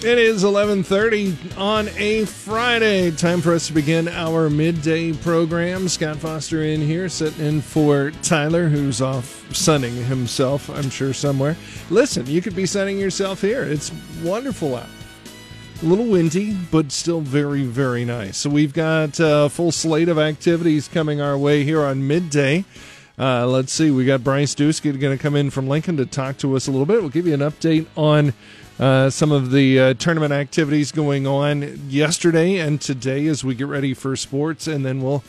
It is 11:30 on a Friday. Time for us to begin our midday program. Scott Foster in here, sitting in for Tyler, who's off sunning himself. I'm sure somewhere. Listen, you could be sunning yourself here. It's wonderful out. A little windy, but still very, very nice. So we've got a full slate of activities coming our way here on midday. Uh, let's see, we got Bryce Dusky going to come in from Lincoln to talk to us a little bit. We'll give you an update on uh, some of the uh, tournament activities going on yesterday and today as we get ready for sports, and then we'll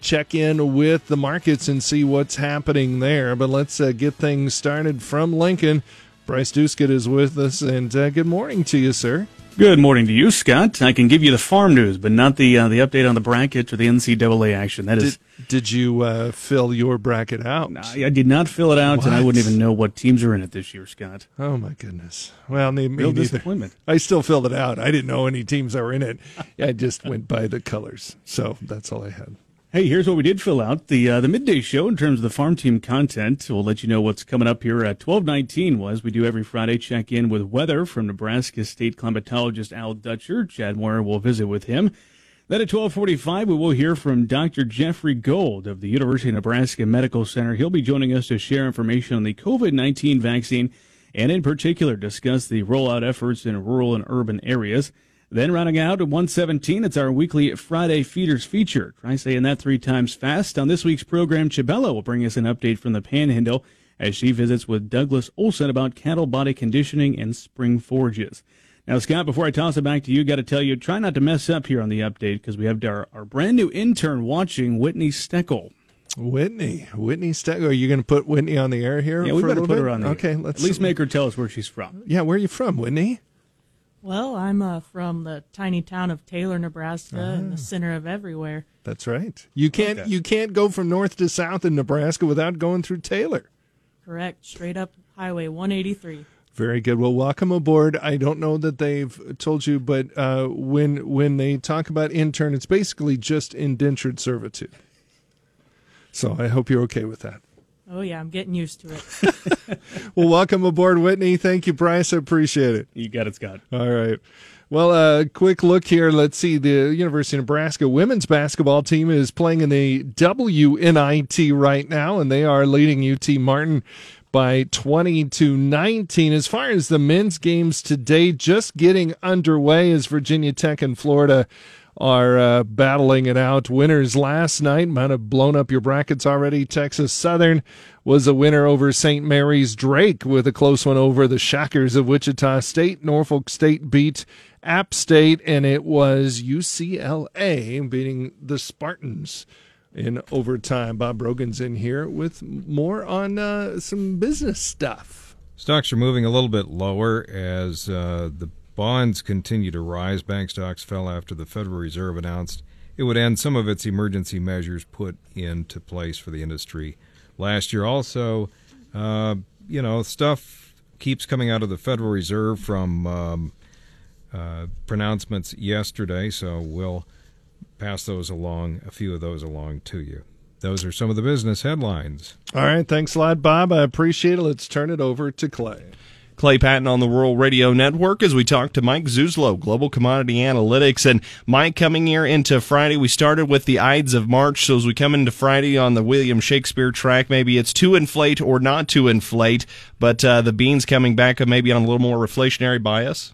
check in with the markets and see what's happening there. But let's uh, get things started from Lincoln. Bryce Duskett is with us, and uh, good morning to you, sir. Good morning to you, Scott. I can give you the farm news, but not the uh, the update on the bracket or the NCAA action. That is. Did, did you uh, fill your bracket out? I did not fill it out, what? and I wouldn't even know what teams are in it this year, Scott. Oh my goodness! Well, me, me disappointment. I still filled it out. I didn't know any teams that were in it. I just went by the colors, so that's all I had. Hey, here's what we did fill out the uh, the midday show in terms of the farm team content. We'll let you know what's coming up here at 12:19. Was we do every Friday check in with weather from Nebraska State climatologist Al Dutcher. Chad Moyer will visit with him. Then at 12:45, we will hear from Dr. Jeffrey Gold of the University of Nebraska Medical Center. He'll be joining us to share information on the COVID-19 vaccine and, in particular, discuss the rollout efforts in rural and urban areas. Then rounding out at 117, it's our weekly Friday Feeders feature. Try saying that three times fast. On this week's program, Chabella will bring us an update from the Panhandle as she visits with Douglas Olson about cattle body conditioning and spring forages. Now, Scott, before I toss it back to you, got to tell you, try not to mess up here on the update because we have our, our brand new intern watching, Whitney Steckel. Whitney, Whitney Steckel. Are you going to put Whitney on the air here? Yeah, we better put bit? her on the Okay, let's at least make her tell us where she's from. Yeah, where are you from, Whitney? Well, I'm uh, from the tiny town of Taylor, Nebraska, uh-huh. in the center of everywhere. That's right. You can't okay. you can't go from north to south in Nebraska without going through Taylor. Correct. Straight up Highway 183. Very good. Well, welcome aboard. I don't know that they've told you, but uh, when when they talk about intern, it's basically just indentured servitude. So I hope you're okay with that. Oh yeah, I'm getting used to it. well, welcome aboard, Whitney. Thank you, Bryce. I appreciate it. You got it, Scott. All right. Well, a uh, quick look here. Let's see. The University of Nebraska women's basketball team is playing in the WNIT right now, and they are leading UT Martin by 20 to 19. As far as the men's games today, just getting underway as Virginia Tech and Florida are uh, battling it out. Winners last night might have blown up your brackets already. Texas Southern was a winner over St. Mary's Drake with a close one over the Shockers of Wichita State. Norfolk State beat App State, and it was UCLA beating the Spartans in overtime. Bob Brogan's in here with more on uh, some business stuff. Stocks are moving a little bit lower as uh, the Bonds continue to rise. Bank stocks fell after the Federal Reserve announced it would end some of its emergency measures put into place for the industry last year. Also, uh, you know, stuff keeps coming out of the Federal Reserve from um, uh, pronouncements yesterday, so we'll pass those along, a few of those along to you. Those are some of the business headlines. All right. Thanks a lot, Bob. I appreciate it. Let's turn it over to Clay. Clay Patton on the Rural Radio Network as we talk to Mike Zuzolo, Global Commodity Analytics. And Mike, coming here into Friday, we started with the Ides of March. So as we come into Friday on the William Shakespeare track, maybe it's to inflate or not to inflate, but uh, the beans coming back maybe on a little more reflationary bias.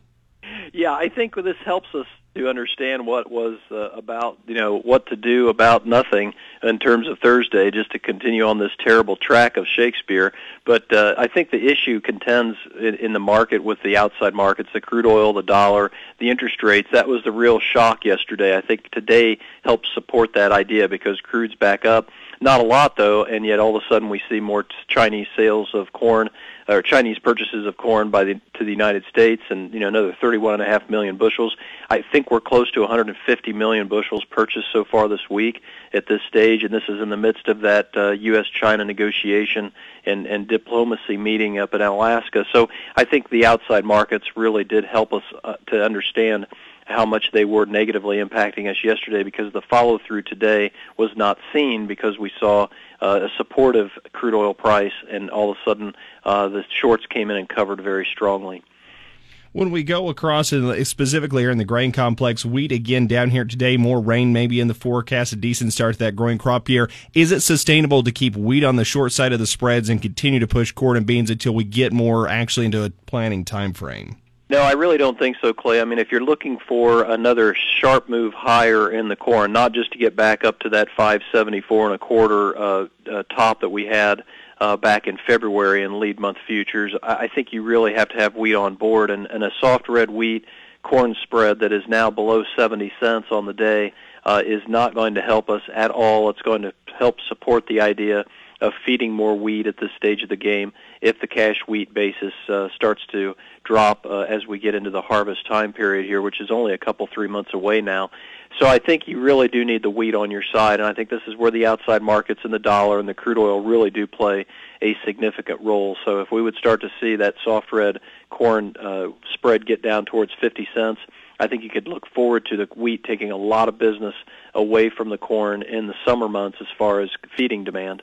Yeah, I think this helps us to understand what was uh, about, you know, what to do about nothing in terms of Thursday, just to continue on this terrible track of Shakespeare. But uh, I think the issue contends in, in the market with the outside markets, the crude oil, the dollar, the interest rates. That was the real shock yesterday. I think today helps support that idea because crude's back up. Not a lot though, and yet all of a sudden we see more Chinese sales of corn or Chinese purchases of corn by the to the United States, and you know another 31 and a half million bushels. I think we're close to 150 million bushels purchased so far this week at this stage, and this is in the midst of that uh, U.S.-China negotiation and and diplomacy meeting up in Alaska. So I think the outside markets really did help us uh, to understand how much they were negatively impacting us yesterday because the follow through today was not seen because we saw uh, a supportive crude oil price and all of a sudden uh, the shorts came in and covered very strongly. When we go across, in, specifically here in the grain complex, wheat again down here today, more rain maybe in the forecast, a decent start to that growing crop year. Is it sustainable to keep wheat on the short side of the spreads and continue to push corn and beans until we get more actually into a planning time frame? No, I really don't think so, Clay. I mean, if you're looking for another sharp move higher in the corn, not just to get back up to that 574 and a quarter uh, uh, top that we had uh, back in February in lead month futures. I, I think you really have to have wheat on board, and, and a soft red wheat corn spread that is now below 70 cents on the day uh, is not going to help us at all. It's going to help support the idea of feeding more wheat at this stage of the game if the cash wheat basis uh, starts to drop uh, as we get into the harvest time period here, which is only a couple three months away now. So I think you really do need the wheat on your side, and I think this is where the outside markets and the dollar and the crude oil really do play a significant role. So if we would start to see that soft red corn uh, spread get down towards 50 cents, I think you could look forward to the wheat taking a lot of business away from the corn in the summer months as far as feeding demand.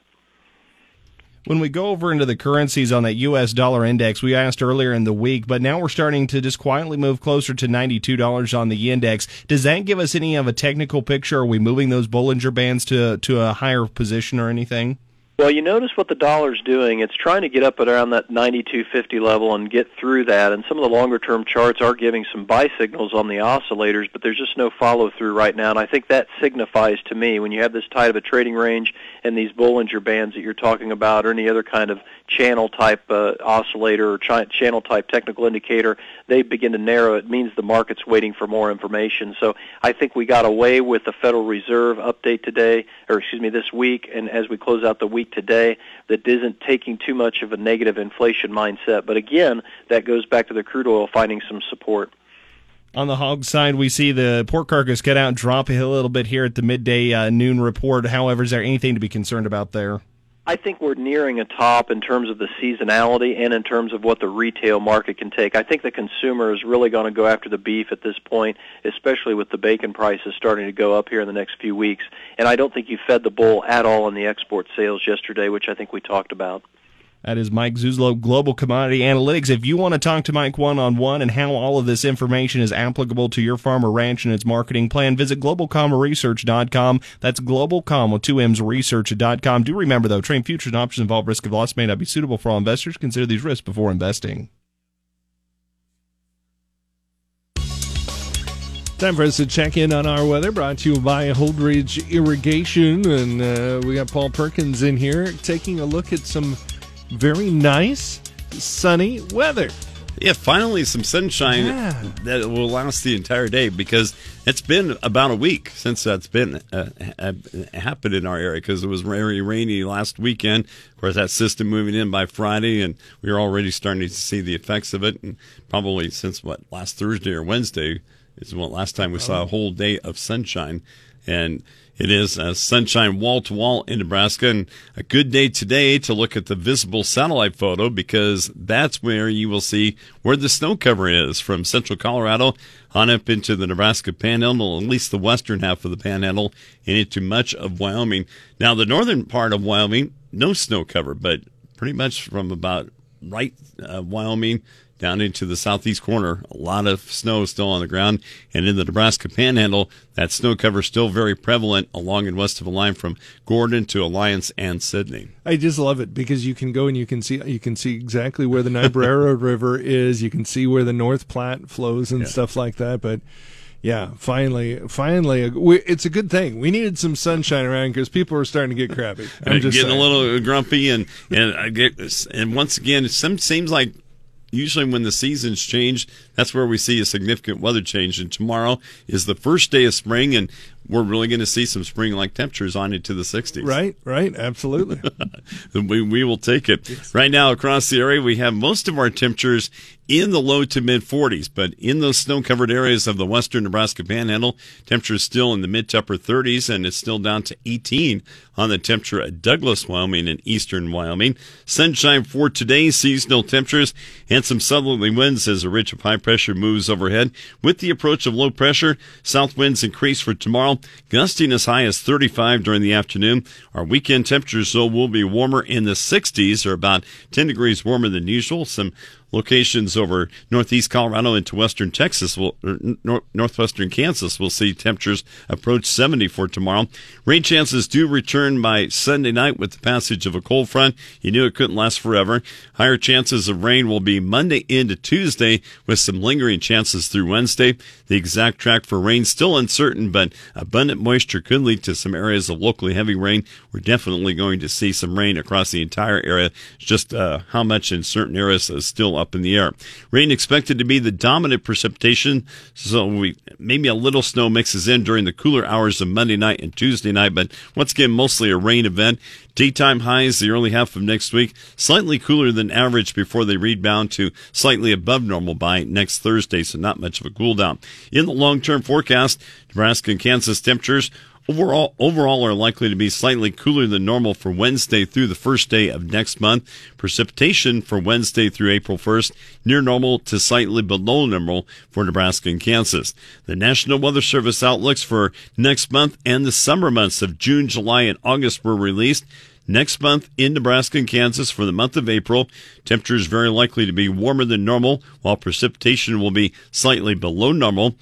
When we go over into the currencies on that U.S. dollar index, we asked earlier in the week, but now we're starting to just quietly move closer to $92 on the index. Does that give us any of a technical picture? Are we moving those Bollinger Bands to, to a higher position or anything? Well, you notice what the dollar's doing. It's trying to get up at around that 92.50 level and get through that. And some of the longer-term charts are giving some buy signals on the oscillators, but there's just no follow-through right now. And I think that signifies to me when you have this tight of a trading range and these Bollinger Bands that you're talking about, or any other kind of channel type uh, oscillator or ch- channel type technical indicator, they begin to narrow. It means the market's waiting for more information. So I think we got away with the Federal Reserve update today, or excuse me, this week, and as we close out the week today that isn't taking too much of a negative inflation mindset. But again, that goes back to the crude oil finding some support. On the hog side, we see the pork carcass cut out drop a little bit here at the midday uh, noon report. However, is there anything to be concerned about there? I think we're nearing a top in terms of the seasonality and in terms of what the retail market can take. I think the consumer is really going to go after the beef at this point, especially with the bacon prices starting to go up here in the next few weeks. And I don't think you fed the bull at all in the export sales yesterday, which I think we talked about. That is Mike Zuzolo, Global Commodity Analytics. If you want to talk to Mike one on one and how all of this information is applicable to your farm or ranch and its marketing plan, visit globalcomresearch.com. That's globalcom with two M's research.com. Do remember though, trade futures and options involve risk of loss may not be suitable for all investors. Consider these risks before investing. Time for us to check in on our weather, brought to you by Holdrege Irrigation. And uh, we got Paul Perkins in here taking a look at some very nice, sunny weather. Yeah, finally some sunshine yeah. that will last the entire day because it's been about a week since that's been uh, happened in our area because it was very rainy last weekend. Of course, that system moving in by Friday, and we are already starting to see the effects of it. And probably since what last Thursday or Wednesday is what last time we saw a whole day of sunshine, and it is uh, sunshine wall to wall in Nebraska, and a good day today to look at the visible satellite photo because that's where you will see where the snow cover is from central Colorado on up into the Nebraska Panhandle, at least the western half of the Panhandle, and into much of Wyoming. Now, the northern part of Wyoming, no snow cover, but pretty much from about right uh, Wyoming down into the southeast corner. A lot of snow still on the ground. And in the Nebraska panhandle, that snow cover still very prevalent along and west of the line from Gordon to Alliance and Sidney. I just love it because you can go and you can see you can see exactly where the Niobrara River is. You can see where the North Platte flows and yeah. stuff like that. But yeah, finally, finally, we, it's a good thing. We needed some sunshine around because people were starting to get crappy. I'm just getting saying. a little grumpy, and and I get and once again, it seems like usually when the seasons change, that's where we see a significant weather change. And tomorrow is the first day of spring, and we're really going to see some spring like temperatures on into the 60s. Right, right, absolutely. we, we will take it. Yes. Right now, across the area, we have most of our temperatures in the low to mid 40s, but in those snow covered areas of the western Nebraska panhandle, temperatures still in the mid to upper 30s, and it's still down to 18 on the temperature at Douglas, Wyoming, and eastern Wyoming. Sunshine for today, seasonal temperatures, and some southerly winds as a ridge of high pressure moves overhead. With the approach of low pressure, south winds increase for tomorrow, gusting as high as 35 during the afternoon. Our weekend temperatures, though, will be warmer in the 60s, or about 10 degrees warmer than usual. Some locations over northeast Colorado into western Texas will nor, northwestern Kansas will see temperatures approach 70 for tomorrow. Rain chances do return by Sunday night with the passage of a cold front. You knew it couldn't last forever. Higher chances of rain will be Monday into Tuesday with some lingering chances through Wednesday. The exact track for rain still uncertain, but abundant moisture could lead to some areas of locally heavy rain. We're definitely going to see some rain across the entire area. Just uh, how much in certain areas is still up in the air. Rain expected to be the dominant precipitation, so we maybe a little snow mixes in during the cooler hours of Monday night and Tuesday night, but once again, mostly a rain event. Daytime highs the early half of next week, slightly cooler than average before they rebound to slightly above normal by next Thursday, so not much of a cool down. In the long term forecast, Nebraska and Kansas temperatures Overall, overall are likely to be slightly cooler than normal for Wednesday through the first day of next month. Precipitation for Wednesday through April 1st, near normal to slightly below normal for Nebraska and Kansas. The National Weather Service outlooks for next month and the summer months of June, July, and August were released. Next month in Nebraska and Kansas for the month of April, temperatures very likely to be warmer than normal, while precipitation will be slightly below normal.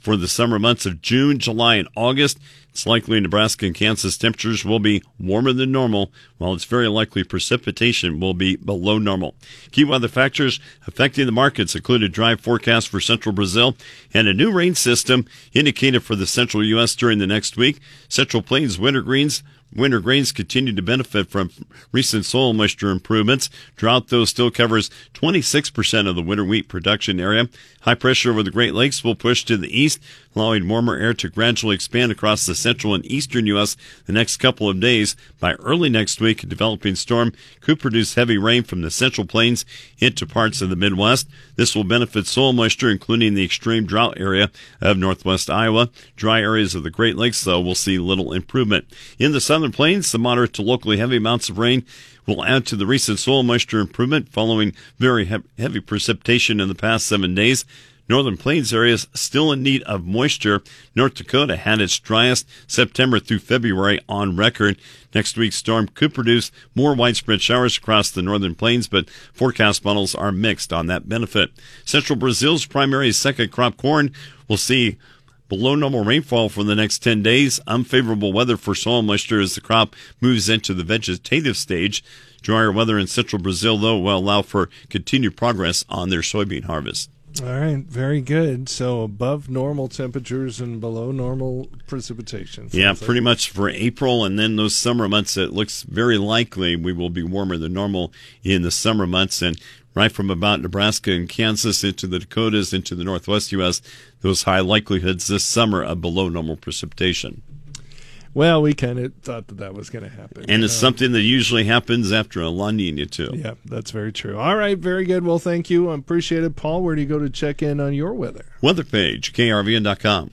For the summer months of June, July, and August, it's likely Nebraska and Kansas temperatures will be warmer than normal, while it's very likely precipitation will be below normal. Key weather factors affecting the markets include a dry forecast for central Brazil and a new rain system indicated for the central U.S. during the next week. Central Plains winter greens Winter grains continue to benefit from recent soil moisture improvements. Drought, though, still covers 26% of the winter wheat production area. High pressure over the Great Lakes will push to the east, allowing warmer air to gradually expand across the central and eastern U.S. the next couple of days. By early next week, a developing storm could produce heavy rain from the central plains into parts of the Midwest. This will benefit soil moisture, including the extreme drought area of northwest Iowa. Dry areas of the Great Lakes, though, will see little improvement. In the southern plains, the moderate to locally heavy amounts of rain will add to the recent soil moisture improvement following very heavy precipitation in the past seven days. Northern Plains areas still in need of moisture. North Dakota had its driest September through February on record. Next week's storm could produce more widespread showers across the northern plains, but forecast models are mixed on that benefit. Central Brazil's primary second crop corn will see below normal rainfall for the next 10 days, unfavorable weather for soil moisture as the crop moves into the vegetative stage. Drier weather in central Brazil, though, will allow for continued progress on their soybean harvest. All right, very good. So above normal temperatures and below normal precipitation. Yeah, pretty much for April and then those summer months, it looks very likely we will be warmer than normal in the summer months. And right from about Nebraska and Kansas into the Dakotas into the northwest U.S., those high likelihoods this summer of below normal precipitation. Well, we kind of thought that that was going to happen. And it's uh, something that usually happens after a La Nina, too. Yeah, that's very true. All right, very good. Well, thank you. I appreciate it. Paul, where do you go to check in on your weather? Weather page, krvn.com.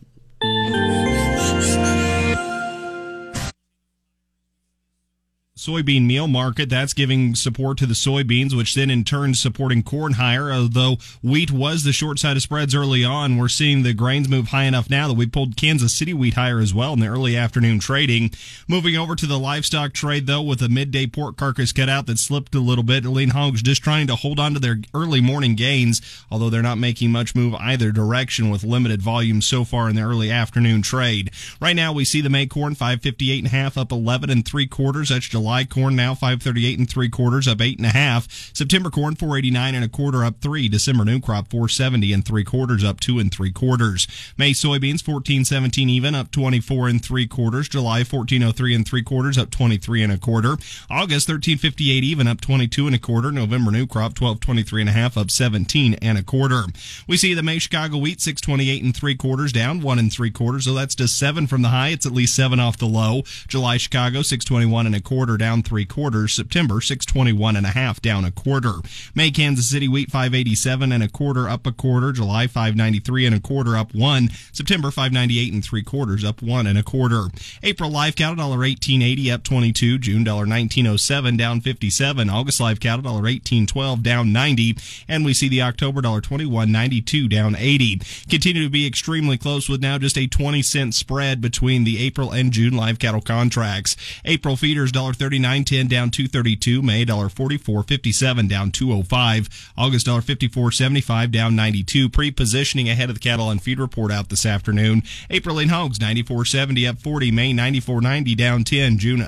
soybean meal market. That's giving support to the soybeans, which then in turn supporting corn higher. Although wheat was the short side of spreads early on, we're seeing the grains move high enough now that we pulled Kansas City wheat higher as well in the early afternoon trading. Moving over to the livestock trade though, with a midday pork carcass cutout that slipped a little bit. Lean hogs just trying to hold on to their early morning gains, although they're not making much move either direction with limited volume so far in the early afternoon trade. Right now we see the May corn 558 and a half up 11 and three quarters. That's July July corn now 538 and three quarters up eight and a half. September corn 489 and a quarter up three. December new crop 470 and three quarters up two and three quarters. May soybeans 1417 even up 24 and three quarters. July 1403 and three quarters up 23 and a quarter. August 1358 even up 22 and a quarter. November new crop 1223 and a half up 17 and a quarter. We see the May Chicago wheat 628 and three quarters down one and three quarters. So that's just seven from the high. It's at least seven off the low. July Chicago 621 and a quarter down three quarters. September, 621 and a half, down a quarter. May, Kansas City wheat, 587 and a quarter, up a quarter. July, 593 and a quarter, up one. September, 598 and three quarters, up one and a quarter. April live cattle, dollar 1880, up 22. June, dollar 1907, down 57. August live cattle, dollar 1812, down 90. And we see the October, dollar 2192, down 80. Continue to be extremely close with now just a 20 cent spread between the April and June live cattle contracts. April feeders, dollar 30 $139.10 down 232. May $144.57 down 205. August $54.75 down 92. Pre-positioning ahead of the cattle and feed report out this afternoon. April in hogs 94.70 up 40. May 94.90 down 10. June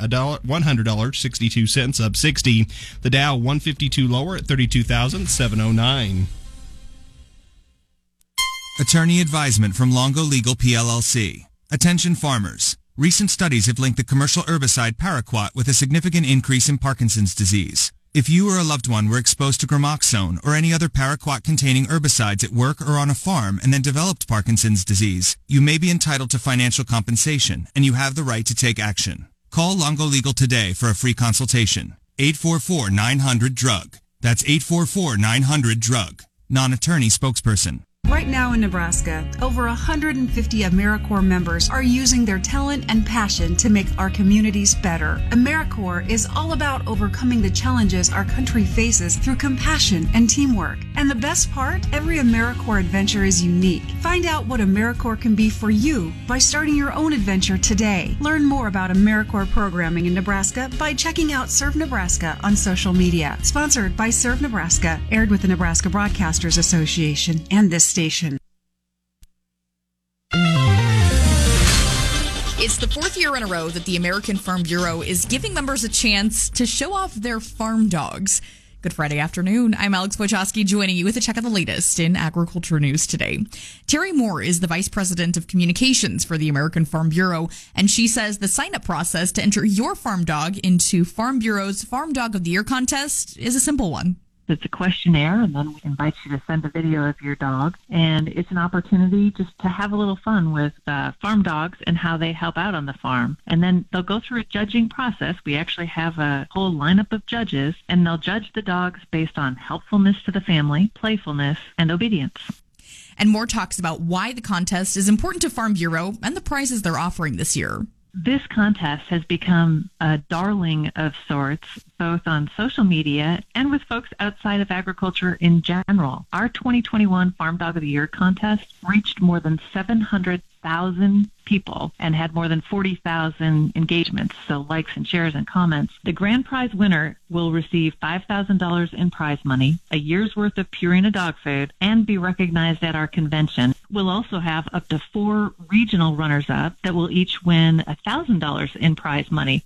$100.62 up 60. The Dow 152 lower at 32,709. Attorney advisement from Longo Legal PLLC. Attention farmers. Recent studies have linked the commercial herbicide Paraquat with a significant increase in Parkinson's disease. If you or a loved one were exposed to Gramoxone or any other paraquat-containing herbicides at work or on a farm and then developed Parkinson's disease, you may be entitled to financial compensation and you have the right to take action. Call Longo Legal today for a free consultation. 844-900-DRUG. That's 844-900-DRUG. Non-attorney spokesperson. Right now in Nebraska, over 150 AmeriCorps members are using their talent and passion to make our communities better. AmeriCorps is all about overcoming the challenges our country faces through compassion and teamwork. And the best part? Every AmeriCorps adventure is unique. Find out what AmeriCorps can be for you by starting your own adventure today. Learn more about AmeriCorps programming in Nebraska by checking out Serve Nebraska on social media. Sponsored by Serve Nebraska, aired with the Nebraska Broadcasters Association and this station. It's the fourth year in a row that the American Farm Bureau is giving members a chance to show off their farm dogs. Good Friday afternoon. I'm Alex Wojcicki joining you with a check of the latest in agriculture news today. Terri Moore is the Vice President of Communications for the American Farm Bureau, and she says the sign up process to enter your farm dog into Farm Bureau's Farm Dog of the Year contest is a simple one. It's a questionnaire, and then we invite you to send a video of your dog. And it's an opportunity just to have a little fun with uh, farm dogs and how they help out on the farm. And then they'll go through a judging process. We actually have a whole lineup of judges, and they'll judge the dogs based on helpfulness to the family, playfulness, and obedience. And more talks about why the contest is important to Farm Bureau and the prizes they're offering this year this contest has become a darling of sorts, both on social media and with folks outside of agriculture in general. Our 2021 Farm Dog of the Year contest reached more than 700,000 people and had more than 40,000 engagements, so likes and shares and comments. The grand prize winner will receive $5,000 in prize money, a year's worth of Purina dog food, and be recognized at our convention. We'll also have up to four regional runners up that will each win $1,000 in prize money.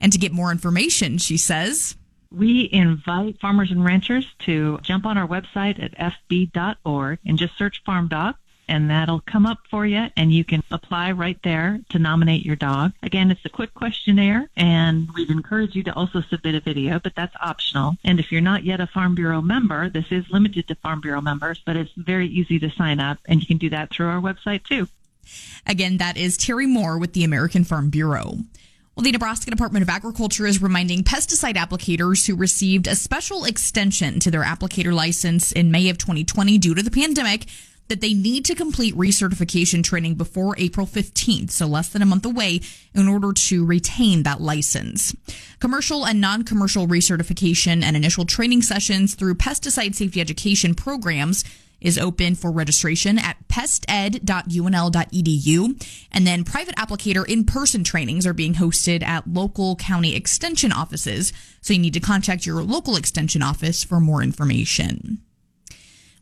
And to get more information, she says, we invite farmers and ranchers to jump on our website at fb.org and just search Farm Dog and that'll come up for you and you can apply right there to nominate your dog. Again, it's a quick questionnaire and we'd encourage you to also submit a video, but that's optional. And if you're not yet a Farm Bureau member, this is limited to Farm Bureau members, but it's very easy to sign up and you can do that through our website too. Again, that is Terri Moore with the American Farm Bureau. Well, the Nebraska Department of Agriculture is reminding pesticide applicators who received a special extension to their applicator license in May of 2020 due to the pandemic that they need to complete recertification training before April 15th, so less than a month away, in order to retain that license. Commercial and non commercial recertification and initial training sessions through pesticide safety education programs is open for registration at pested.unl.edu. And then private applicator in person trainings are being hosted at local county extension offices. So you need to contact your local extension office for more information.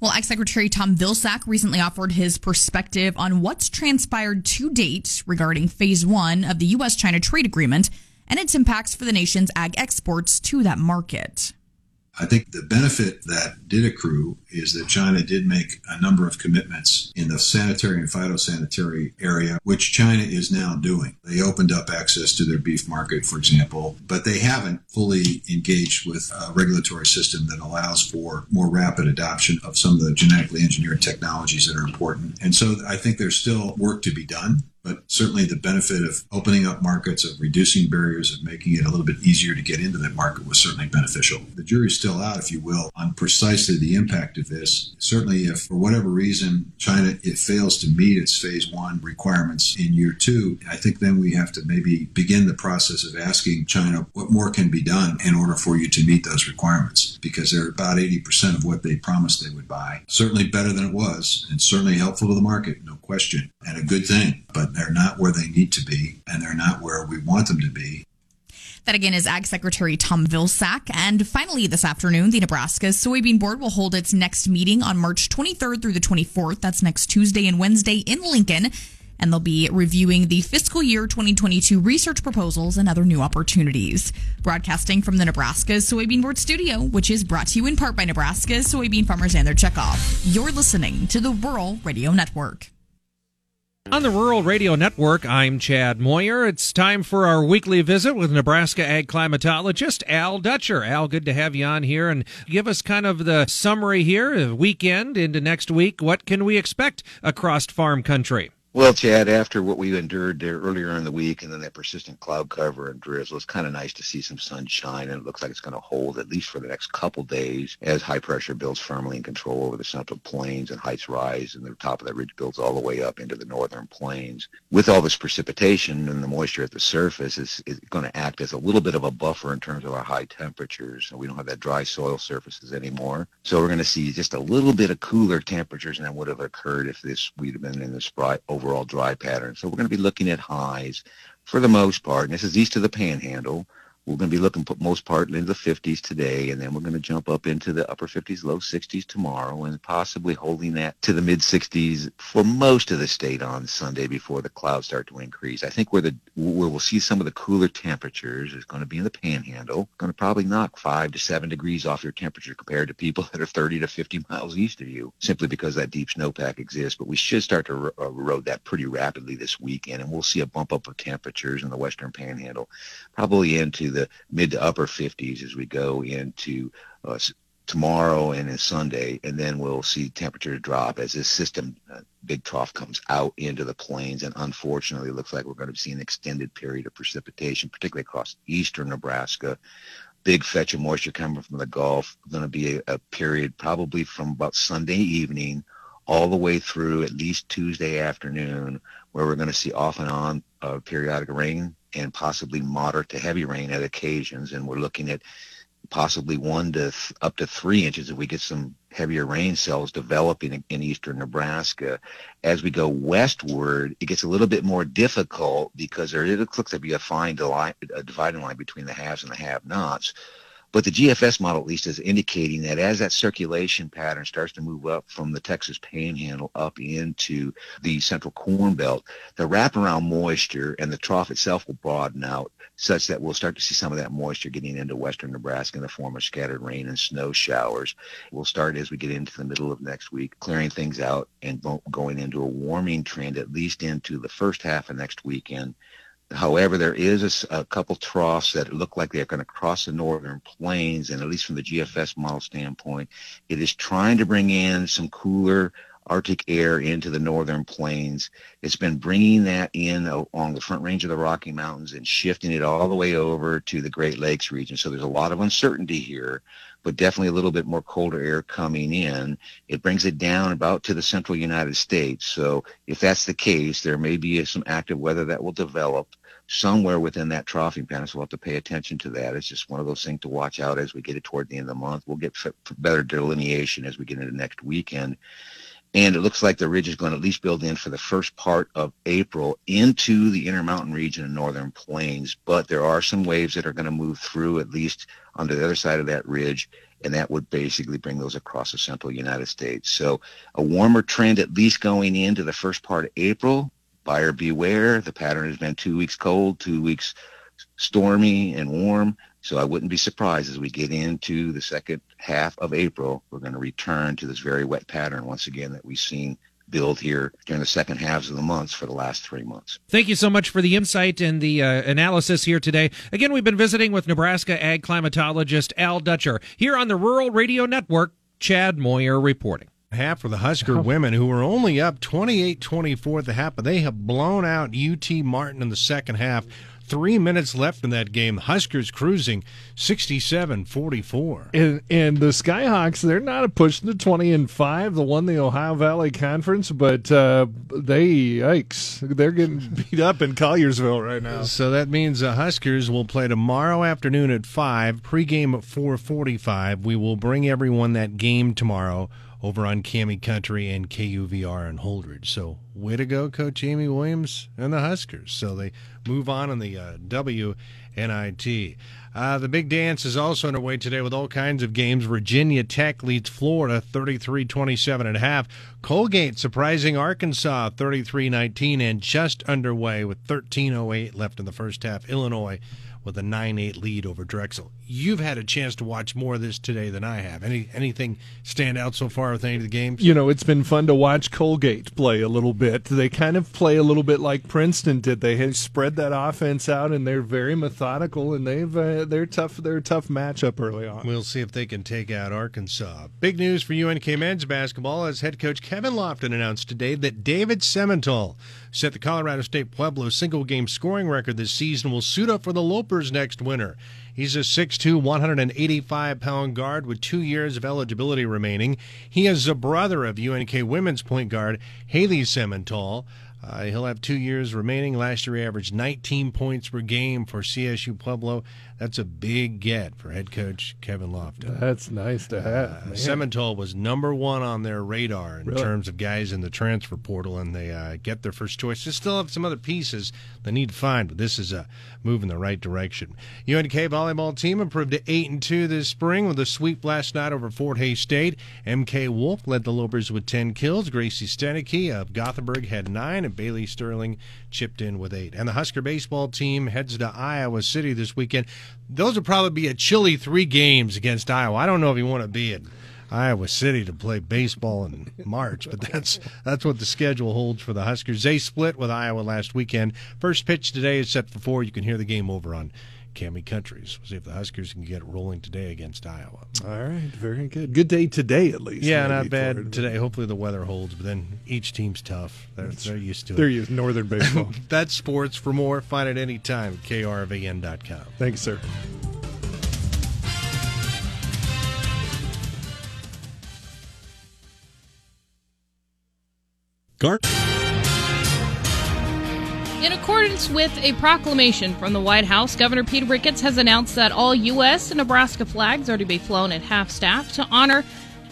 Well, ex Secretary Tom Vilsack recently offered his perspective on what's transpired to date regarding phase one of the U.S. China trade agreement and its impacts for the nation's ag exports to that market. I think the benefit that did accrue is that China did make a number of commitments in the sanitary and phytosanitary area, which China is now doing. They opened up access to their beef market, for example, but they haven't fully engaged with a regulatory system that allows for more rapid adoption of some of the genetically engineered technologies that are important. And so I think there's still work to be done but certainly the benefit of opening up markets, of reducing barriers, of making it a little bit easier to get into that market was certainly beneficial. The jury's still out, if you will, on precisely the impact of this. Certainly, if for whatever reason China it fails to meet its phase one requirements in year two, I think then we have to maybe begin the process of asking China what more can be done in order for you to meet those requirements, because they're about 80% of what they promised they would buy. Certainly better than it was, and certainly helpful to the market, no question, and a good thing. But they're not where they need to be, and they're not where we want them to be. That again is Ag Secretary Tom Vilsack. And finally, this afternoon, the Nebraska Soybean Board will hold its next meeting on March 23rd through the 24th. That's next Tuesday and Wednesday in Lincoln. And they'll be reviewing the fiscal year 2022 research proposals and other new opportunities. Broadcasting from the Nebraska Soybean Board studio, which is brought to you in part by Nebraska soybean farmers and their checkoff. You're listening to the Rural Radio Network. On the Rural Radio Network, I'm Chad Moyer. It's time for our weekly visit with Nebraska ag climatologist Al Dutcher. Al, good to have you on here and give us kind of the summary here, weekend into next week. What can we expect across farm country? Well, Chad, after what we endured there earlier in the week and then that persistent cloud cover and drizzle, it's kind of nice to see some sunshine, and it looks like it's going to hold at least for the next couple days as high pressure builds firmly in control over the central plains and heights rise, and the top of that ridge builds all the way up into the northern plains. With all this precipitation and the moisture at the surface, is going to act as a little bit of a buffer in terms of our high temperatures. We don't have that dry soil surfaces anymore, so we're going to see just a little bit of cooler temperatures than would have occurred if this we'd have been in this bright overall dry pattern. So we're going to be looking at highs for the most part, and this is east of the panhandle. We're going to be looking for most part into the 50s today, and then we're going to jump up into the upper 50s, low 60s tomorrow, and possibly holding that to the mid 60s for most of the state on Sunday before the clouds start to increase. I think where the where we'll see some of the cooler temperatures is going to be in the Panhandle. Going to probably knock five to seven degrees off your temperature compared to people that are 30 to 50 miles east of you, simply because that deep snowpack exists. But we should start to uh, erode that pretty rapidly this weekend, and we'll see a bump up of temperatures in the Western Panhandle, probably into the mid to upper 50s as we go into uh, tomorrow and then Sunday, and then we'll see temperature drop as this system, uh, big trough, comes out into the plains. And unfortunately, it looks like we're going to see an extended period of precipitation, particularly across eastern Nebraska. Big fetch of moisture coming from the Gulf. Going to be a, a period probably from about Sunday evening all the way through at least Tuesday afternoon, where we're going to see off and on uh, periodic rain and possibly moderate to heavy rain at occasions. And we're looking at possibly one to th- up to three inches if we get some heavier rain cells developing in, in, eastern Nebraska. As we go westward, it gets a little bit more difficult because there it looks like to be a fine a dividing line between the haves and the have-nots. But the GFS model at least is indicating that as that circulation pattern starts to move up from the Texas Panhandle up into the central Corn Belt, the wraparound moisture and the trough itself will broaden out such that we'll start to see some of that moisture getting into western Nebraska in the form of scattered rain and snow showers. We'll start as we get into the middle of next week, clearing things out and going into a warming trend at least into the first half of next weekend However, there is a, a, couple troughs that look like they're going to cross the northern plains, and at least from the GFS model standpoint, it is trying to bring in some cooler Arctic air into the northern plains. It's been bringing that in along the front range of the Rocky Mountains and shifting it all the way over to the Great Lakes region. So there's a lot of uncertainty here, but definitely a little bit more colder air coming in. It brings it down about to the central United States. So if that's the case, there may be some active weather that will develop somewhere within that troughing pattern. So we'll have to pay attention to that. It's just one of those things to watch out as we get it toward the end of the month. We'll get better delineation as we get into next weekend. And it looks like the ridge is going to at least build in for the first part of April into the Intermountain region and northern plains. But there are some waves that are going to move through at least on the other side of that ridge. And that would basically bring those across the central United States. So a warmer trend at least going into the first part of April buyer beware. The pattern has been two weeks cold, two weeks stormy and warm. So I wouldn't be surprised as we get into the second half of April, we're going to return to this very wet pattern once again that we've seen build here during the second halves of the months for the last three months. Thank you so much for the insight and the uh, analysis here today. Again, we've been visiting with Nebraska ag climatologist Al Dutcher here on the Rural Radio Network. Chad Moyer reporting half for the Husker oh. women, who were only up 28-24 at the half, but they have blown out UT Martin in the second half. Three minutes left in that game. Huskers cruising 67-44. And, and the Skyhawks, they're not a pushing to 20 and 5. The won the Ohio Valley Conference, but uh, they, yikes, they're getting beat up in Colliersville right now. So that means the Huskers will play tomorrow afternoon at 5, pregame at 445. We will bring everyone that game tomorrow over on KAMI Country and KUVR and Holdrege. So way to go, Coach Amy Williams and the Huskers. So they move on in the uh, NIT. Uh, the big dance is also underway today with all kinds of games. Virginia Tech leads Florida 33 27 and a half. Colgate surprising Arkansas 33 19 and just underway with 13.08 left in the first half. Illinois with a 9-8 lead over Drexel. You've had a chance to watch more of this today than I have. Any anything stand out so far with any of the games? You know, it's been fun to watch Colgate play a little bit. They kind of play a little bit like Princeton did. They spread that offense out, and they're very methodical, and they've uh, they're tough. They're a tough matchup early on. We'll see if they can take out Arkansas. Big news for UNK men's basketball as head coach Kevin Lofton announced today that David Semental set the Colorado State Pueblo single game scoring record this season. Will suit up for the Lopers next winter. He's a 6'2, 185 pound guard with two years of eligibility remaining. He is the brother of UNK women's point guard Haley Semental. Uh, he'll have two years remaining. Last year, he averaged 19 points per game for CSU Pueblo. That's a big get for head coach Kevin Lofton. That's nice to have. Uh, Semental was number one on their radar in Really? terms of guys in the transfer portal, and they uh, get their first choice. They still have some other pieces they need to find, but this is a move in the right direction. UNK volleyball team improved to eight and two this spring with a sweep last night over Fort Hays State. MK Wolf led the Lopers with ten kills. Gracie Stenicky of Gothenburg had nine, and Bailey Sterling chipped in with eight. And the Husker baseball team heads to Iowa City this weekend. Those would probably be a chilly three games against Iowa. I don't know if you want to be in Iowa City to play baseball in March, but that's that's what the schedule holds for the Huskers. They split with Iowa last weekend. First pitch today is set for four. You can hear the game over on KAMI Countries. We'll see if the Huskers can get it rolling today against Iowa. All right, very good. Good day today, at least. Yeah, not bad it. today. Hopefully the weather holds, but then each team's tough. They're, they're used to it. They're used Northern baseball. That's sports. For more, find it anytime at krvn.com. Thanks, sir. Gart. In accordance with a proclamation from the White House, Governor Pete Ricketts has announced that all U.S. and Nebraska flags are to be flown at half staff to honor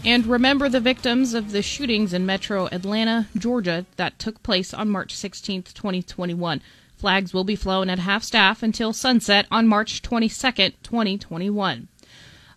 and remember the victims of the shootings in metro Atlanta, Georgia, that took place on March 16, 2021. Flags will be flown at half staff until sunset on March 22, 2021.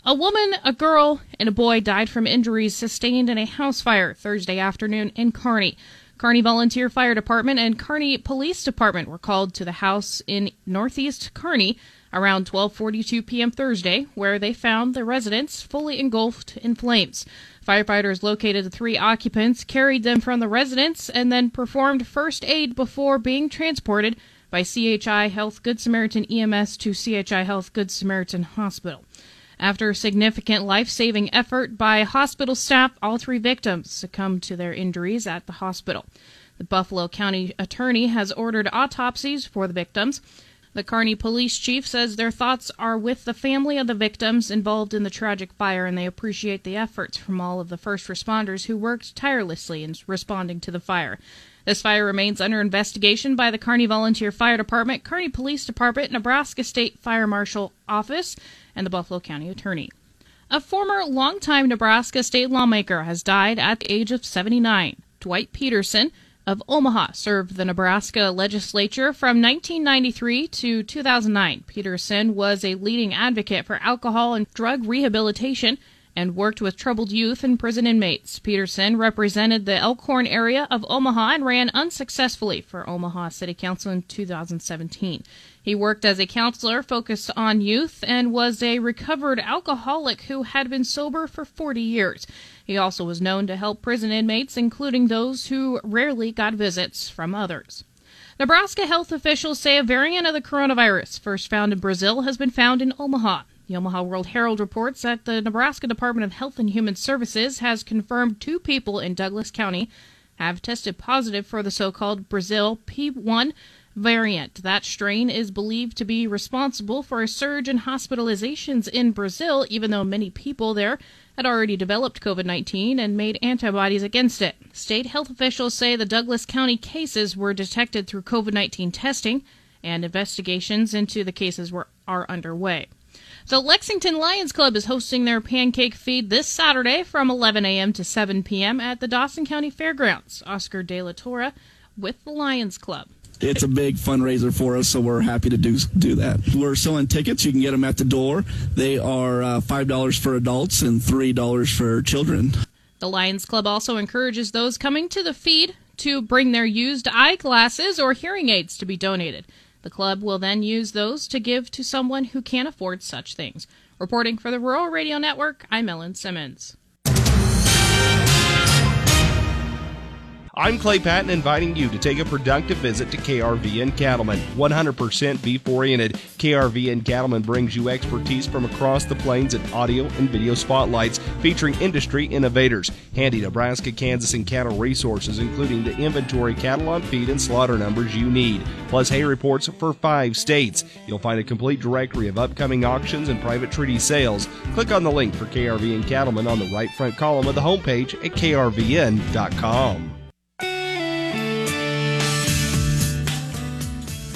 A woman, a girl, and a boy died from injuries sustained in a house fire Thursday afternoon in Kearney. Kearney Volunteer Fire Department and Kearney Police Department were called to the house in northeast Kearney around 12:42 p.m. Thursday, where they found the residence fully engulfed in flames. Firefighters located the three occupants, carried them from the residence, and then performed first aid before being transported by CHI Health Good Samaritan EMS to CHI Health Good Samaritan Hospital. After a significant life saving effort by hospital staff, all three victims succumbed to their injuries at the hospital. The Buffalo County attorney has ordered autopsies for the victims. The Kearney police chief says their thoughts are with the family of the victims involved in the tragic fire and they appreciate the efforts from all of the first responders who worked tirelessly in responding to the fire. This fire remains under investigation by the Kearney Volunteer Fire Department, Kearney Police Department, Nebraska State Fire Marshal Office, and the Buffalo County Attorney. A former longtime Nebraska state lawmaker has died at the age of 79. Dwite Pedersen of Omaha served the Nebraska legislature from 1993 to 2009. Pedersen was a leading advocate for alcohol and drug rehabilitation and worked with troubled youth and prison inmates. Pedersen represented the Elkhorn area of Omaha and ran unsuccessfully for Omaha City Council in 2017. He worked as a counselor focused on youth and was a recovered alcoholic who had been sober for 40 years. He also was known to help prison inmates, including those who rarely got visits from others. Nebraska health officials say a variant of the coronavirus, first found in Brazil, has been found in Omaha. The Omaha World Herald reports that the Nebraska Department of Health and Human Services has confirmed two people in Douglas County have tested positive for the so called Brazil P1 variant. That strain is believed to be responsible for a surge in hospitalizations in Brazil, even though many people there had already developed COVID 19 and made antibodies against it. State health officials say the Douglas County cases were detected through COVID 19 testing, and investigations into the cases were, are underway. The Lexington Lions Club is hosting their pancake feed this Saturday from 11 a.m. to 7 p.m. at the Dawson County Fairgrounds. Oscar De La Torre with the Lions Club. it's a big fundraiser for us, so we're happy to do do that. We're selling tickets. You can get them at the door. They are uh, five dollars for adults and three dollars for children. The Lions Club also encourages those coming to the feed to bring their used eyeglasses or hearing aids to be donated. The club will then use those to give to someone who can't afford such things. Reporting for the Rural Radio Network, I'm Ellen Simmons. I'm Clay Patton inviting you to take a productive visit to KRVN Cattlemen. 100% beef oriented, KRVN Cattlemen brings you expertise from across the plains in audio and video spotlights featuring industry innovators, handy Nebraska, Kansas, and cattle resources, including the inventory, cattle on feed, and slaughter numbers you need, plus hay reports for five states. You'll find a complete directory of upcoming auctions and private treaty sales. Click on the link for KRVN Cattlemen on the right front column of the homepage at krvn.com.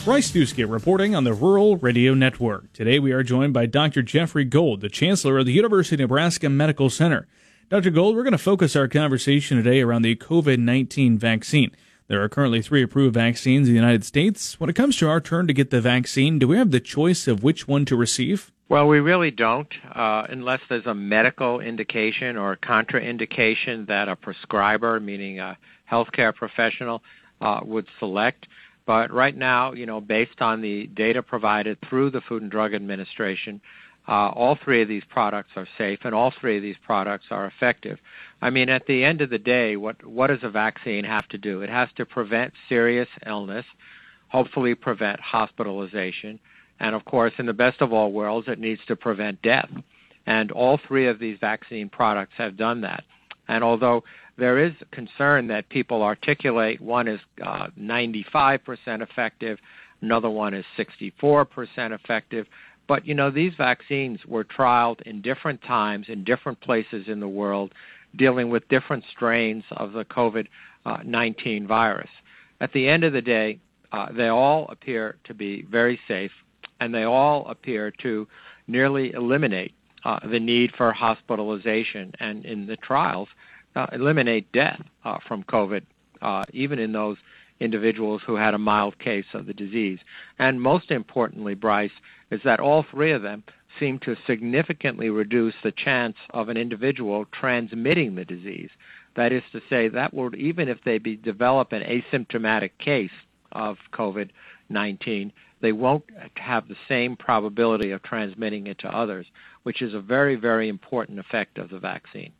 Bryce Doeschot reporting on the Rural Radio Network. Today we are joined by Dr. Jeffrey Gold, the Chancellor of the University of Nebraska Medical Center. Dr. Gold, we're going to focus our conversation today around the COVID 19 vaccine. There are currently three approved vaccines in the United States. When it comes to our turn to get the vaccine, do we have the choice of which one to receive? Well, we really don't, uh, unless there's a medical indication or a contraindication that a prescriber, meaning a healthcare professional, uh, would select. But right now, you know, based on the data provided through the Food and Drug Administration, uh, all three of these products are safe and all three of these products are effective. I mean, at the end of the day, what, what does a vaccine have to do? It has to prevent serious illness, hopefully prevent hospitalization, and of course, in the best of all worlds, it needs to prevent death. And all three of these vaccine products have done that. And although there is concern that people articulate. One is uh, 95% effective, another one is 64% effective. But you know, these vaccines were trialed in different times in different places in the world, dealing with different strains of the COVID 19 virus. At the end of the day, uh, they all appear to be very safe, and they all appear to nearly eliminate uh, the need for hospitalization. And in the trials, uh, eliminate death uh, from COVID, uh, even in those individuals who had a mild case of the disease. And most importantly, Bryce, is that all three of them seem to significantly reduce the chance of an individual transmitting the disease. That is to say, that would even if they be, develop an asymptomatic case of COVID 19, they won't have the same probability of transmitting it to others, which is a very, very important effect of the vaccine.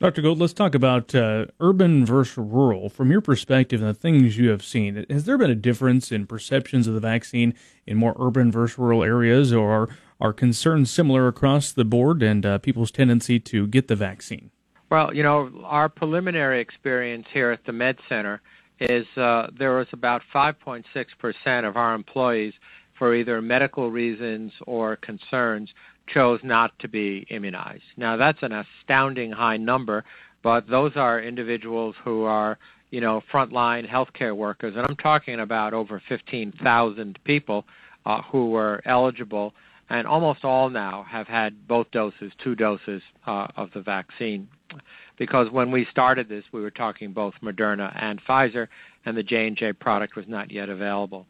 Dr. Gold, let's talk about uh, urban versus rural. From your perspective and the things you have seen, has there been a difference in perceptions of the vaccine in more urban versus rural areas, or are, are concerns similar across the board and uh, people's tendency to get the vaccine? Well, you know, our preliminary experience here at the Med Center is uh, there was about 5.6% of our employees, for either medical reasons or concerns, chose not to be immunized. Now that's an astounding high number, but those are individuals who are, you know, frontline healthcare workers, and I'm talking about over 15,000 people uh, who were eligible, and almost all now have had both doses, two doses uh, of the vaccine. Because when we started this, we were talking both Moderna and Pfizer, and the J&J product was not yet available.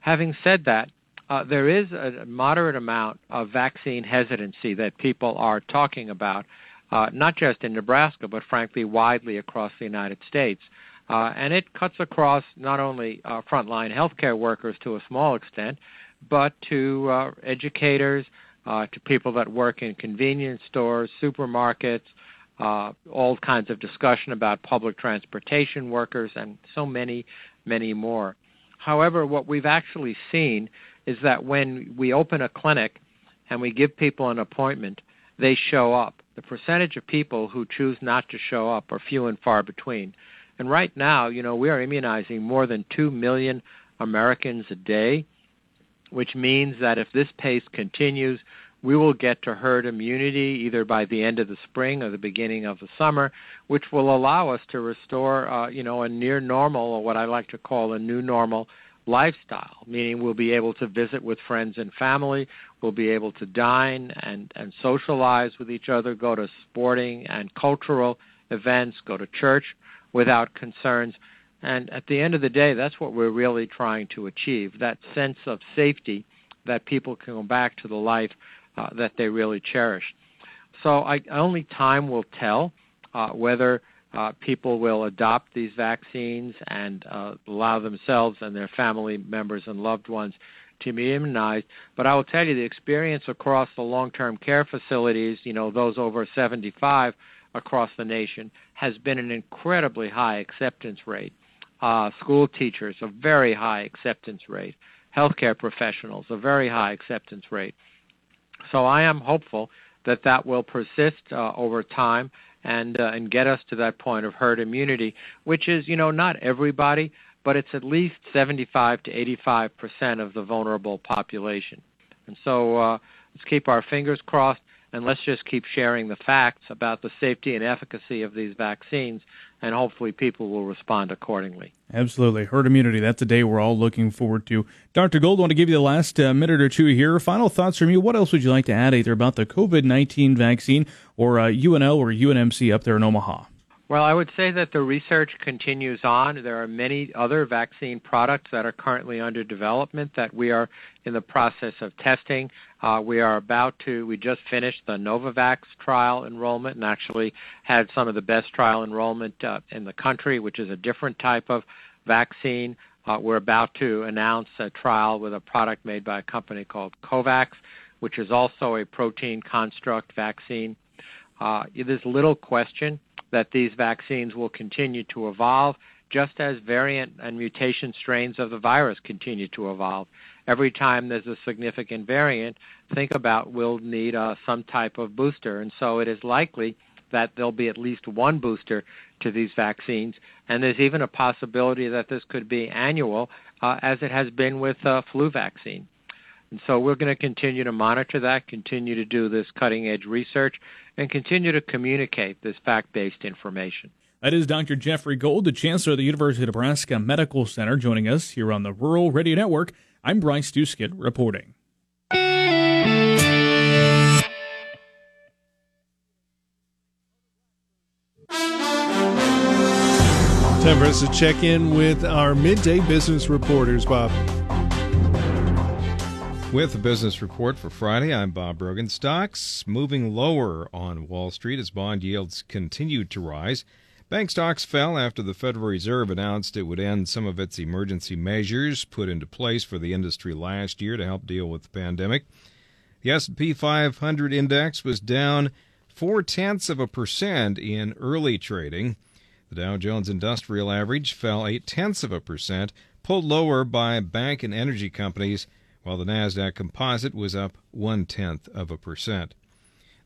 Having said that, uh, there is a moderate amount of vaccine hesitancy that people are talking about, uh, not just in Nebraska, but frankly widely across the United States. Uh, and it cuts across not only uh, frontline healthcare workers to a small extent, but to uh, educators, uh, to people that work in convenience stores, supermarkets, all kinds of discussion about public transportation workers, and so many, many more. However, what we've actually seen is that when we open a clinic and we give people an appointment, they show up. The percentage of people who choose not to show up are few and far between. And right now, you know, we are immunizing more than 2 million Americans a day, which means that if this pace continues, we will get to herd immunity either by the end of the spring or the beginning of the summer, which will allow us to restore, uh, you know, a near normal, or what I like to call a new normal lifestyle, meaning we'll be able to visit with friends and family, we'll be able to dine and, and socialize with each other, go to sporting and cultural events, go to church without concerns. And at the end of the day, that's what we're really trying to achieve that sense of safety that people can go back to the life uh, that they really cherish. So I, only time will tell uh, whether uh, people will adopt these vaccines and uh, allow themselves and their family members and loved ones to be immunized. But I will tell you the experience across the long-term care facilities, you know, those over 75 across the nation, has been an incredibly high acceptance rate. Uh, school teachers, a very high acceptance rate. Healthcare professionals, a very high acceptance rate. So I am hopeful that that will persist uh, over time and uh, and get us to that point of herd immunity, which is you know not everybody, but it's at least 75 to 85 percent of the vulnerable population. And so uh, let's keep our fingers crossed and let's just keep sharing the facts about the safety and efficacy of these vaccines and hopefully people will respond accordingly. Absolutely. Herd immunity, that's a day we're all looking forward to. Dr. Gold, I want to give you the last uh, minute or two here. Final thoughts from you. What else would you like to add either about the COVID 19 vaccine or uh, UNL or UNMC up there in Omaha? Well, I would say that the research continues on. There are many other vaccine products that are currently under development that we are in the process of testing. Uh, we are about to, we just finished the Novavax trial enrollment and actually had some of the best trial enrollment uh, in the country, which is a different type of vaccine. Uh, we're about to announce a trial with a product made by a company called COVAXX, which is also a protein construct vaccine. Uh, there's little question that these vaccines will continue to evolve just as variant and mutation strains of the virus continue to evolve. Every time there's a significant variant, think about we'll need uh, some type of booster. And so it is likely that there'll be at least one booster to these vaccines. And there's even a possibility that this could be annual, uh, as it has been with uh, flu vaccine. And so we're going to continue to monitor that, continue to do this cutting edge research, and continue to communicate this fact based information. That is Dr. Jeffrey Gold, the Chancellor of the University of Nebraska Medical Center, joining us here on the Rural Radio Network. I'm Bryce Doeschot reporting. Time for us to check in with our midday business reporters, Bob. With the business report for Friday, I'm Bob Brogan. Stocks moving lower on Wall Street as bond yields continued to rise. Bank stocks fell after the Federal Reserve announced it would end some of its emergency measures put into place for the industry last year to help deal with the pandemic. The S&P 500 index was down four tenths of a percent in early trading. The Dow Jones Industrial Average fell eight tenths of a percent, pulled lower by bank and energy companies while the NASDAQ composite was up one tenth of a percent.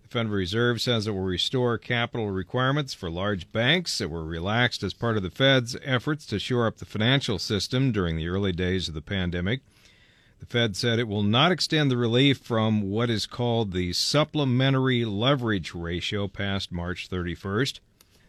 The Federal Reserve says it will restore capital requirements for large banks that were relaxed as part of the Fed's efforts to shore up the financial system during the early days of the pandemic. The Fed said it will not extend the relief from what is called the supplementary leverage ratio past March 31st.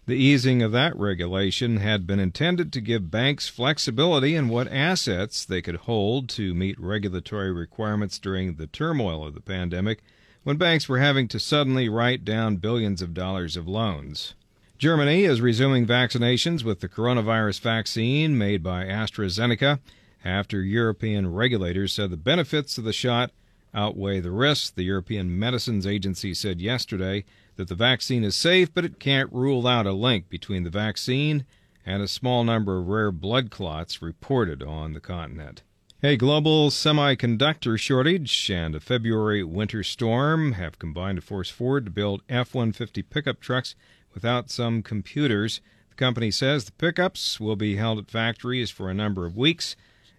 The easing of that regulation had been intended to give banks flexibility in what assets they could hold to meet regulatory requirements during the turmoil of the pandemic when banks were having to suddenly write down billions of dollars of loans. Germany is resuming vaccinations with the coronavirus vaccine made by AstraZeneca after European regulators said the benefits of the shot outweigh the risks, the European Medicines Agency said yesterday that the vaccine is safe, but it can't rule out a link between the vaccine and a small number of rare blood clots reported on the continent. A global semiconductor shortage and a February winter storm have combined to force Ford to build F 150 pickup trucks without some computers. The company says the pickups will be held at factories for a number of weeks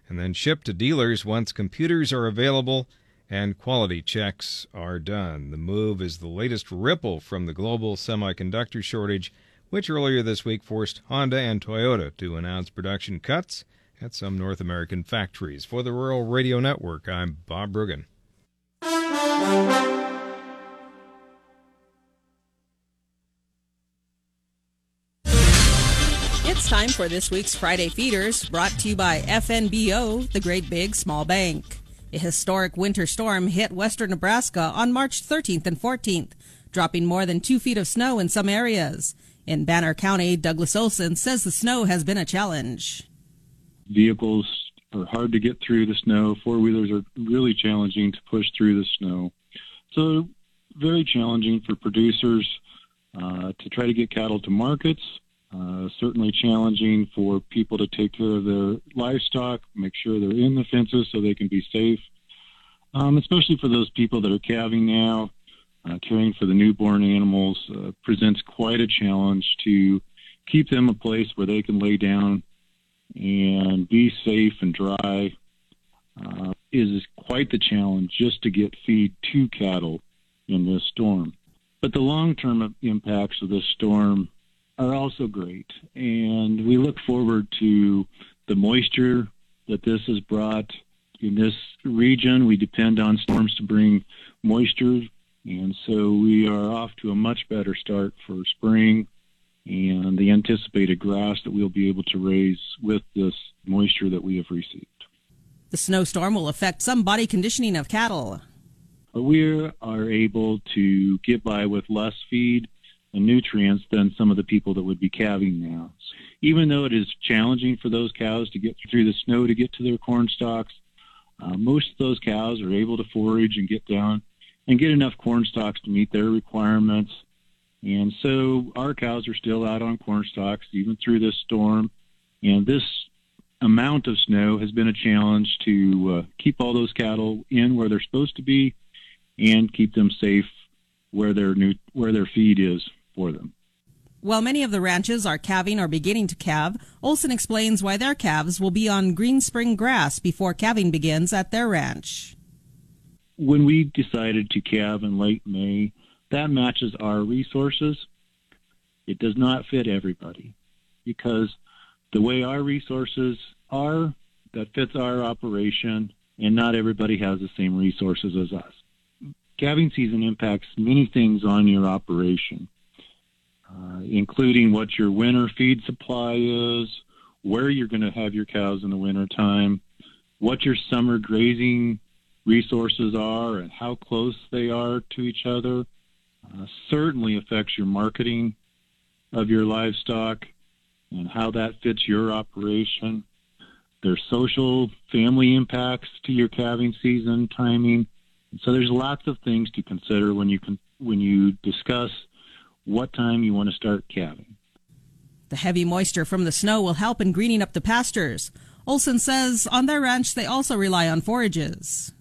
and then shipped to dealers once computers are available and quality checks are done. The move is the latest ripple from the global semiconductor shortage, which earlier this week forced Honda and Toyota to announce production cuts at some North American factories. For the Rural Radio Network, I'm Bob Bruggen. It's time for this week's Friday Feeders, brought to you by FNBO, the Great Big Small Bank. A historic winter storm hit western Nebraska on March 13th and 14th, dropping more than two feet of snow in some areas. In Banner County, Douglas Olson says the snow has been a challenge. Vehicles are hard to get through the snow. Four wheelers are really challenging to push through the snow. So, very challenging for producers uh, to try to get cattle to markets. Uh, certainly challenging for people to take care of their livestock, make sure they're in the fences so they can be safe. Um, especially for those people that are calving now, uh, caring for the newborn animals uh, presents quite a challenge to keep them a place where they can lay down and be safe and dry. Uh, is quite the challenge just to get feed to cattle in this storm. But the long term impacts of this storm are also great. And we look forward to the moisture that this has brought in this region. We depend on storms to bring moisture. And so we are off to a much better start for spring and the anticipated grass that we'll be able to raise with this moisture that we have received. The snowstorm will affect some body conditioning of cattle. We are able to get by with less feed and nutrients than some of the people that would be calving now. Even though it is challenging for those cows to get through the snow to get to their corn stalks, uh, most of those cows are able to forage and get down and get enough corn stalks to meet their requirements. And so our cows are still out on corn stalks even through this storm. And this amount of snow has been a challenge to uh, keep all those cattle in where they're supposed to be and keep them safe where their new where their feed is for them. While many of the ranches are calving or beginning to calve, Olson explains why their calves will be on green spring grass before calving begins at their ranch. When we decided to calve in late May, that matches our resources. It does not fit everybody because the way our resources are, that fits our operation, and not everybody has the same resources as us. Calving season impacts many things on your operation uh, including what your winter feed supply is, where you're going to have your cows in the winter time, what your summer grazing resources are, and how close they are to each other. Uh, certainly affects your marketing of your livestock and how that fits your operation. There's social family impacts to your calving season timing. So there's lots of things to consider when you can when you discuss what time you want to start calving. The heavy moisture from the snow will help in greening up the pastures. Olson says on their ranch they also rely on forages.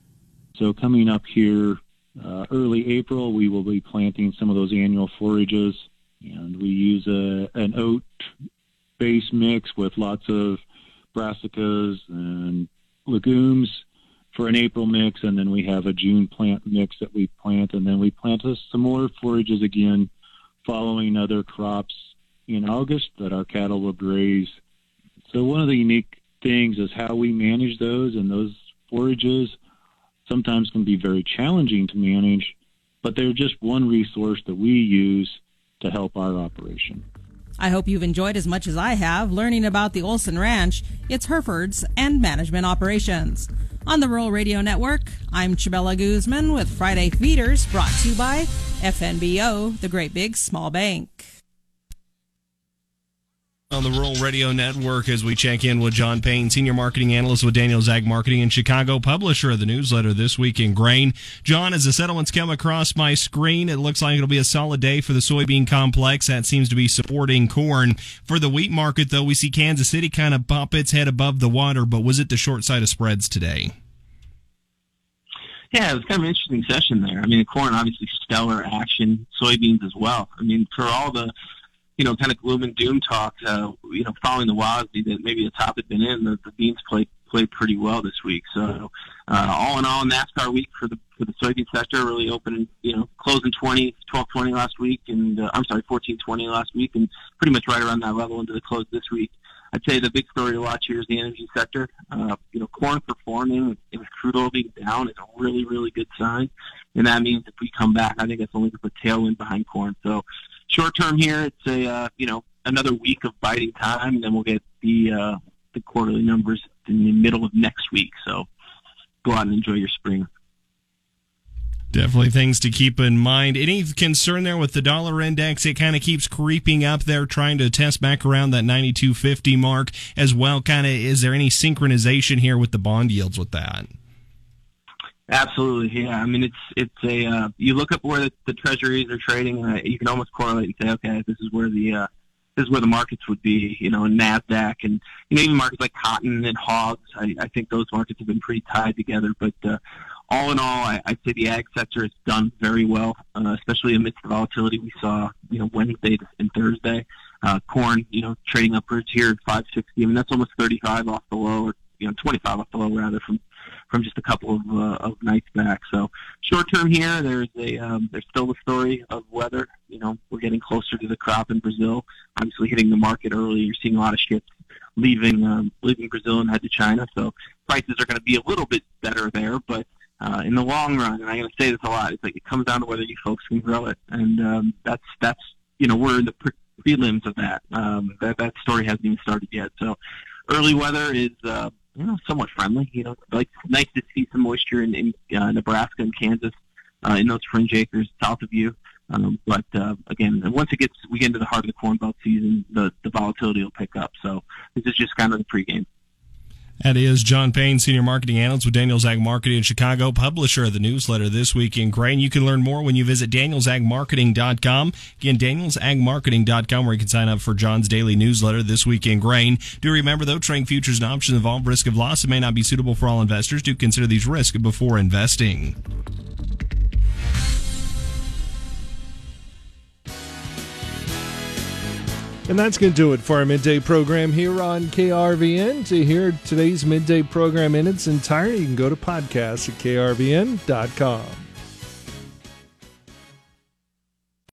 So coming up here uh, early April, we will be planting some of those annual forages, and we use a, an oat base mix with lots of brassicas and legumes for an April mix, and then we have a June plant mix that we plant, and then we plant some more forages again following other crops in August that our cattle will graze. So one of the unique things is how we manage those, and those forages sometimes can be very challenging to manage, but they're just one resource that we use to help our operation. I hope you've enjoyed as much as I have learning about the Olson Ranch, its Herefords, and management operations. On the Rural Radio Network, I'm Chabella Guzman with Friday Feeders brought to you by FNBO, the Great Big Small Bank. On the Rural Radio Network, as we check in with John Payne, Senior Marketing Analyst with Daniel Ag Marketing in Chicago, publisher of the newsletter This Week in Grain. John, as the settlements come across my screen, it looks like it'll be a solid day for the soybean complex. That seems to be supporting corn. For the wheat market, though, we see Kansas City kind of pop its head above the water, but was it the short side of spreads today? Yeah, it was kind of an interesting session there. I mean, corn obviously stellar action, soybeans as well. I mean, for all the you know, kind of gloom and doom talk, uh, you know, following the WASDE that maybe the top had been in, the, the beans played played pretty well this week. So, uh, all in all, NASCAR week for the for the soybean sector really opening, you know, closing 20, 12, 20 last week, and uh, I'm sorry, 14, 20 last week, and pretty much right around that level into the close this week. I'd say the big story to watch here is the energy sector. Uh, you know, corn performing with crude oil being down is a really, really good sign, and that means if we come back, I think that's only to put tailwind behind corn. So short term here, it's a uh, you know another week of biting time, and then we'll get the uh, the quarterly numbers in the middle of next week. So go out and enjoy your spring. Definitely things to keep in mind. Any concern there with the dollar index? It kind of keeps creeping up there, trying to test back around that 92.50 mark as well. Kind of, is there any synchronization here with the bond yields with that? Absolutely, yeah. I mean, it's it's a uh, you look up where the, the treasuries are trading, uh, you can almost correlate and say, okay, this is where the uh, this is where the markets would be, you know, in Nasdaq and you know even markets like cotton and hogs. I, I think those markets have been pretty tied together. But uh, all in all, I, I'd say the ag sector has done very well, uh, especially amidst the volatility we saw, you know, Wednesday and Thursday. Uh, corn, you know, trading upwards here at 560. I mean, that's almost 35 off the low, or you know, 25 off the low rather from from just a couple of, uh, of nights back. So short term here, there's a um, there's still the story of weather. You know, we're getting closer to the crop in Brazil. Obviously, hitting the market early. You're seeing a lot of ships leaving um, leaving Brazil and head to China. So prices are going to be a little bit better there, but uh, in the long run, and I'm going to say this a lot, it's like it comes down to whether you folks can grow it, and um, that's that's you know we're in the pre- prelims of that. Um, that that story hasn't even started yet. So early weather is uh, you know, somewhat friendly. You know, like nice to see some moisture in, in uh, Nebraska and Kansas uh, in those fringe acres south of you. Um, but uh, again, once it gets we get into the heart of the corn belt season, the the volatility will pick up. So this is just kind of the pregame. That is John Payne, Senior Marketing Analyst with Daniels Ag Marketing in Chicago, publisher of the newsletter This Week in Grain. You can learn more when you visit danielsagmarketing.com. Again, danielsagmarketing.com, where you can sign up for John's daily newsletter This Week in Grain. Do remember, though, trading futures and options involve risk of loss and may not be suitable for all investors. Do consider these risks before investing. And that's going to do it for our midday program here on KRVN. To hear today's midday program in its entirety, you can go to podcast at krvn.com.